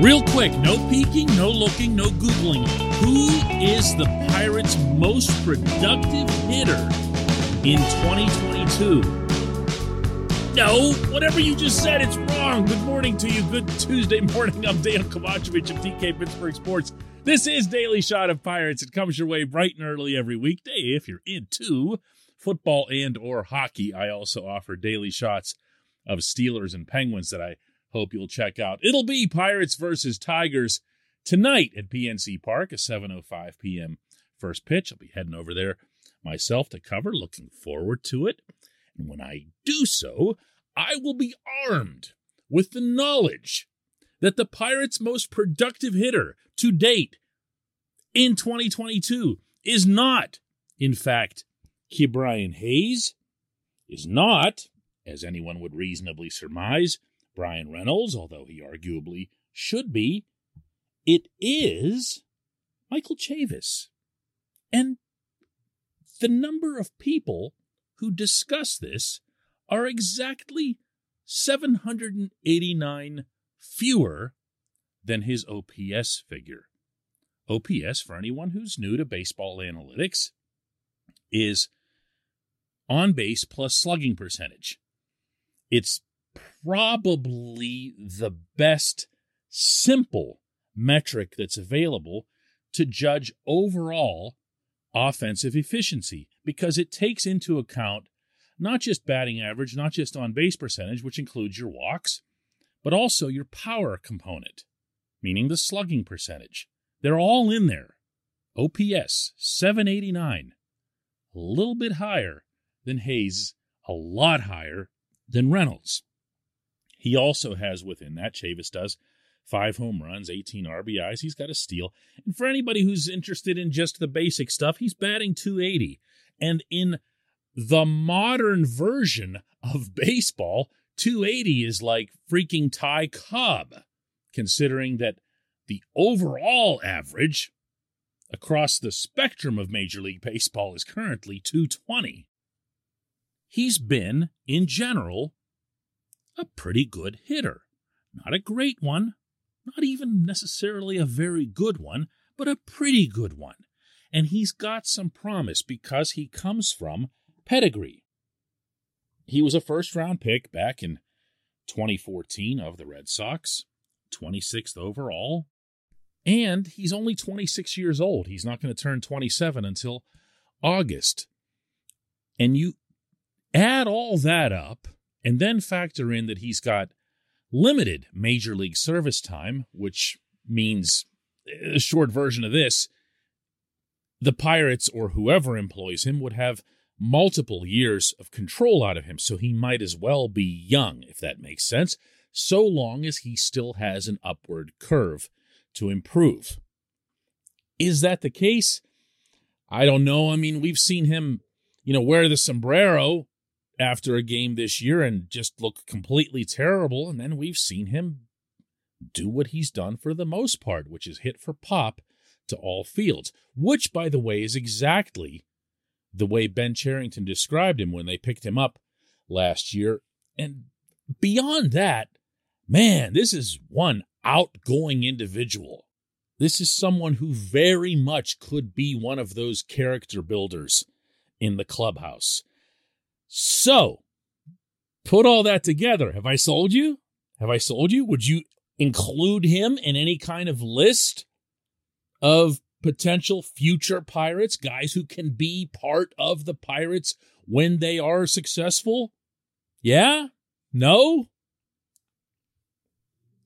Real quick, no peeking, no looking, no Googling. Who is the Pirates' most productive hitter in 2022? No, whatever you just said, it's wrong. Good morning to you. Good Tuesday morning. I'm Dejan Kovacevic of DK Pittsburgh Sports. This is Daily Shot of Pirates. It comes your way bright and early every weekday if you're into football and or hockey. I also offer daily shots of Steelers and Penguins that I hope you'll check out. It'll be Pirates versus Tigers tonight at PNC Park, a 7:05 p.m. first pitch. I'll be heading over there myself to cover. Looking forward to it. And when I do so, I will be armed with the knowledge that the Pirates' most productive hitter to date in 2022 is not, in fact, Ke'Bryan Hayes, is not, as anyone would reasonably surmise, Bryan Reynolds, although he arguably should be. It is Michael Chavis. And the number of people who discuss this are exactly 789 fewer than his OPS figure. OPS, for anyone who's new to baseball analytics, is on base plus slugging percentage. It's probably the best simple metric that's available to judge overall offensive efficiency because it takes into account not just batting average, not just on base percentage, which includes your walks, but also your power component, meaning the slugging percentage. They're all in there. OPS 789, a little bit higher than Hayes, a lot higher than Reynolds. He also has within that, Chavis does, five home runs, 18 RBIs. He's got a steal. And for anybody who's interested in just the basic stuff, he's batting 280. And in the modern version of baseball, 280 is like freaking Ty Cobb, considering that the overall average across the spectrum of Major League Baseball is currently 220. He's been, in general, a pretty good hitter. Not a great one, not even necessarily a very good one, but a pretty good one. And he's got some promise because he comes from pedigree. He was a first round pick back in 2014 of the Red Sox, 26th overall. And he's only 26 years old. He's not going to turn 27 until August. And you add all that up, and then factor in that he's got limited major league service time, which means uh, a short version of this the Pirates or whoever employs him would have multiple years of control out of him, so he might as well be young, if that makes sense, so long as he still has an upward curve to improve. Is that the case? I don't know. I mean, we've seen him, you know, wear the sombrero after a game this year and just look completely terrible. And then we've seen him do what he's done for the most part, which is hit for pop to all fields, which, by the way, is exactly the way Ben Cherington described him when they picked him up last year. And beyond that, man, this is one outgoing individual. This is someone who very much could be one of those character builders in the clubhouse. So, put all that together. Have I sold you? Have I sold you? Would you include him in any kind of list of potential future pirates, guys who can be part of the pirates when they are successful? Yeah? No?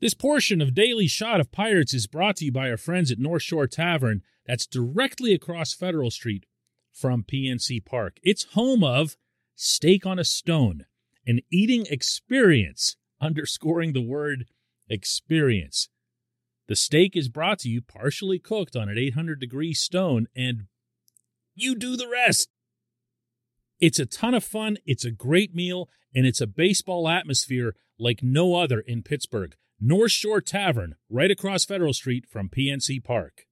This portion of Daily Shot of Pirates is brought to you by our friends at North Shore Tavern, that's directly across Federal Street from PNC Park. It's home of steak on a stone, an eating experience, underscoring the word experience. The steak is brought to you partially cooked on an 800 degree stone, and you do the rest. It's a ton of fun, it's a great meal, and it's a baseball atmosphere like no other in Pittsburgh. North Shore Tavern, right across Federal Street from PNC Park.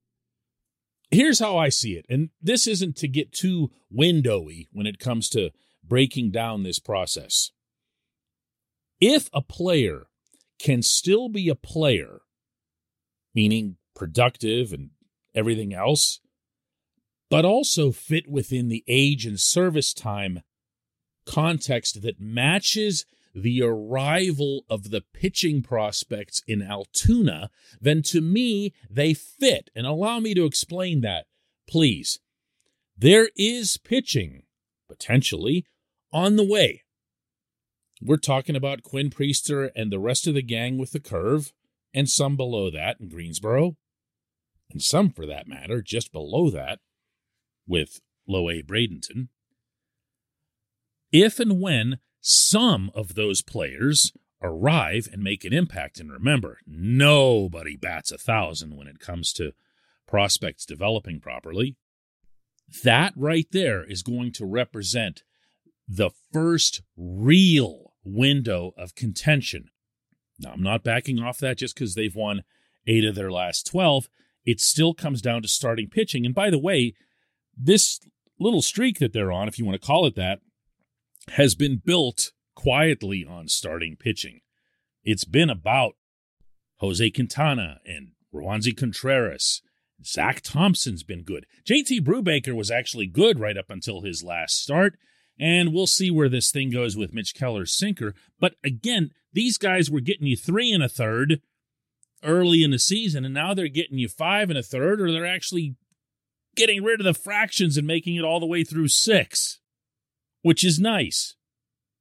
Here's how I see it, and this isn't to get too windowy when it comes to breaking down this process. If a player can still be a player meaning productive and everything else, but also fit within the age and service time context that matches the arrival of the pitching prospects in Altoona, then to me, they fit. And allow me to explain that, please. There is pitching, potentially, on the way. We're talking about Quinn Priester and the rest of the gang with the curve, and some below that in Greensboro, and some, for that matter, just below that with Low A. Bradenton. If and when some of those players arrive and make an impact, and remember, nobody bats a thousand when it comes to prospects developing properly, that right there is going to represent the first real window of contention. Now, I'm not backing off that just because they've won eight of their last 12. It still comes down to starting pitching. And by the way, this little streak that they're on, if you want to call it that, has been built quietly on starting pitching. It's been about Jose Quintana and Roansy Contreras. Zach Thompson's been good. JT Brubaker was actually good right up until his last start. And we'll see where this thing goes with Mitch Keller's sinker. But again, these guys were getting you three and a third early in the season, and now they're getting you five and a third, or they're actually getting rid of the fractions and making it all the way through six, which is nice.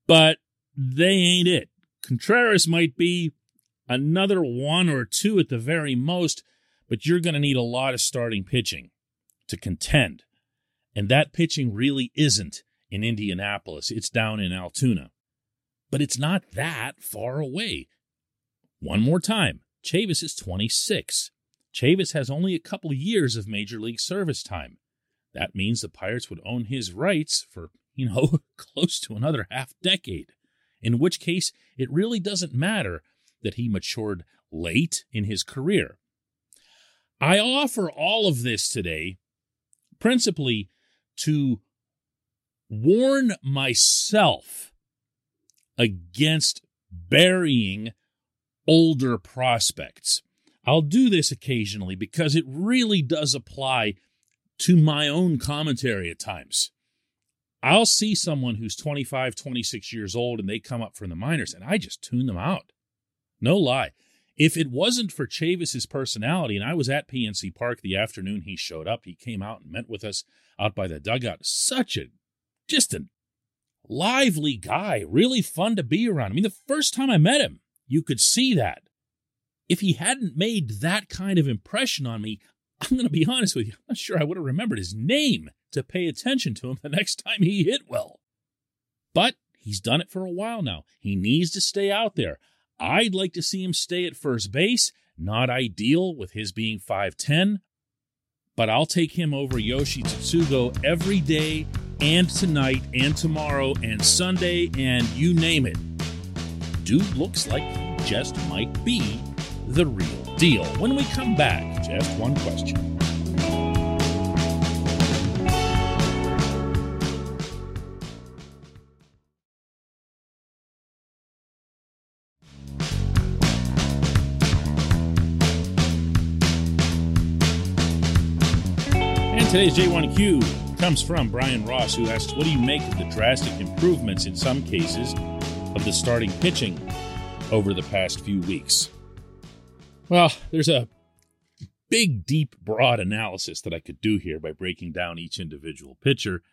But they ain't it. Contreras might be another one or two at the very most, but you're going to need a lot of starting pitching to contend. And that pitching really isn't in Indianapolis, it's down in Altoona. But it's not that far away. One more time Chavis is 26. Chavis has only a couple years of major league service time. That means the Pirates would own his rights for, you know, close to another half decade. In which case, it really doesn't matter that he matured late in his career. I offer all of this today principally to warn myself against burying older prospects. I'll do this occasionally because it really does apply to my own commentary at times. I'll see someone who's 25, 26 years old and they come up from the minors and I just tune them out. No lie. If it wasn't for Chavis's personality, and I was at PNC Park the afternoon he showed up, he came out and met with us out by the dugout. Such a, just a lively guy, really fun to be around. I mean, the first time I met him, you could see that. If he hadn't made that kind of impression on me, I'm going to be honest with you, I'm not sure I would have remembered his name to pay attention to him the next time he hit well. But he's done it for a while now. He needs to stay out there. I'd like to see him stay at first base. Not ideal with his being 5'10, but I'll take him over Yoshi Tsutsugo every day and tonight and tomorrow and Sunday and you name it. Dude looks like he just might be the real deal. When we come back, just one question. Today's J1Q comes from Brian Ross, who asks, What do you make of the drastic improvements in some cases of the starting pitching over the past few weeks? Well, there's a big, deep, broad analysis that I could do here by breaking down each individual pitcher.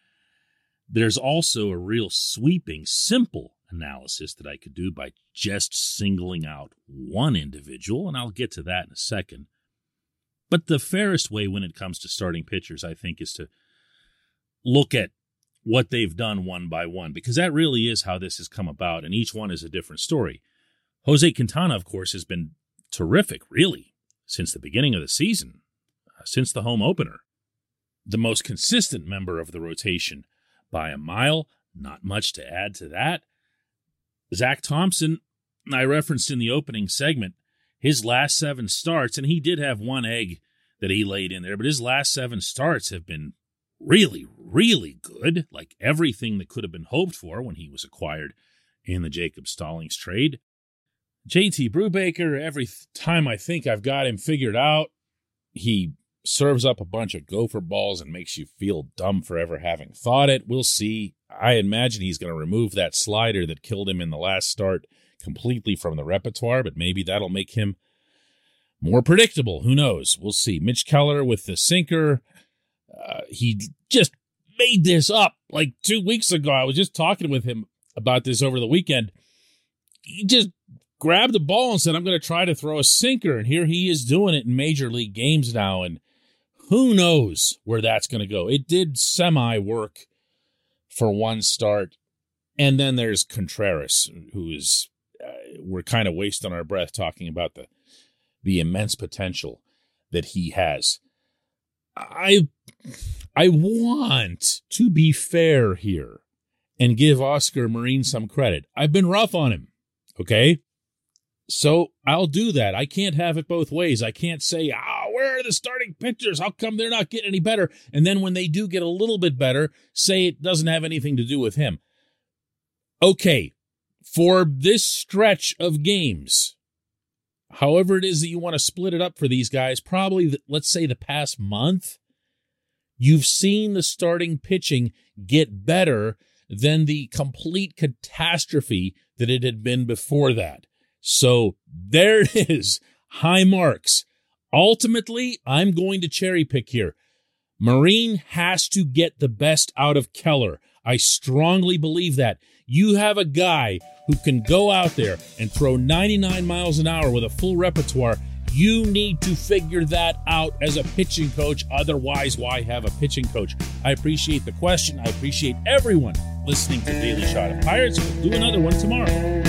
There's also a real sweeping, simple analysis that I could do by just singling out one individual, and I'll get to that in a second. But the fairest way when it comes to starting pitchers, I think, is to look at what they've done one by one, because that really is how this has come about, and each one is a different story. Jose Quintana, of course, has been terrific, really, since the beginning of the season, uh, since the home opener. The most consistent member of the rotation by a mile, not much to add to that. Zach Thompson, I referenced in the opening segment, his last seven starts, and he did have one egg that he laid in there, but his last seven starts have been really, really good, like everything that could have been hoped for when he was acquired in the Jacob Stallings trade. JT Brubaker, every time I think I've got him figured out, he serves up a bunch of gopher balls and makes you feel dumb for ever having thought it. We'll see. I imagine he's going to remove that slider that killed him in the last start completely from the repertoire, but maybe that'll make him more predictable. Who knows? We'll see. Mitch Keller with the sinker. Uh, he just made this up like two weeks ago. I was just talking with him about this over the weekend. He just grabbed the ball and said, I'm going to try to throw a sinker. And here he is doing it in major league games now. And who knows where that's going to go? It did semi work for one start. And then there's Contreras, who is, we're kind of wasting our breath talking about the, the immense potential that he has. I, I want to be fair here and give Oscar Marin some credit. I've been rough on him. Okay. So I'll do that. I can't have it both ways. I can't say, ah, oh, where are the starting pitchers? How come they're not getting any better? And then when they do get a little bit better, say it doesn't have anything to do with him. Okay, for this stretch of games, however it is that you want to split it up for these guys, probably, the, let's say the past month, you've seen the starting pitching get better than the complete catastrophe that it had been before that. So there it is. High marks. Ultimately, I'm going to cherry pick here. Marin has to get the best out of Keller. I strongly believe that. You have a guy who can go out there and throw 99 miles an hour with a full repertoire. You need to figure that out as a pitching coach. Otherwise, why have a pitching coach? I appreciate the question. I appreciate everyone listening to Daily Shot of Pirates. We'll do another one tomorrow.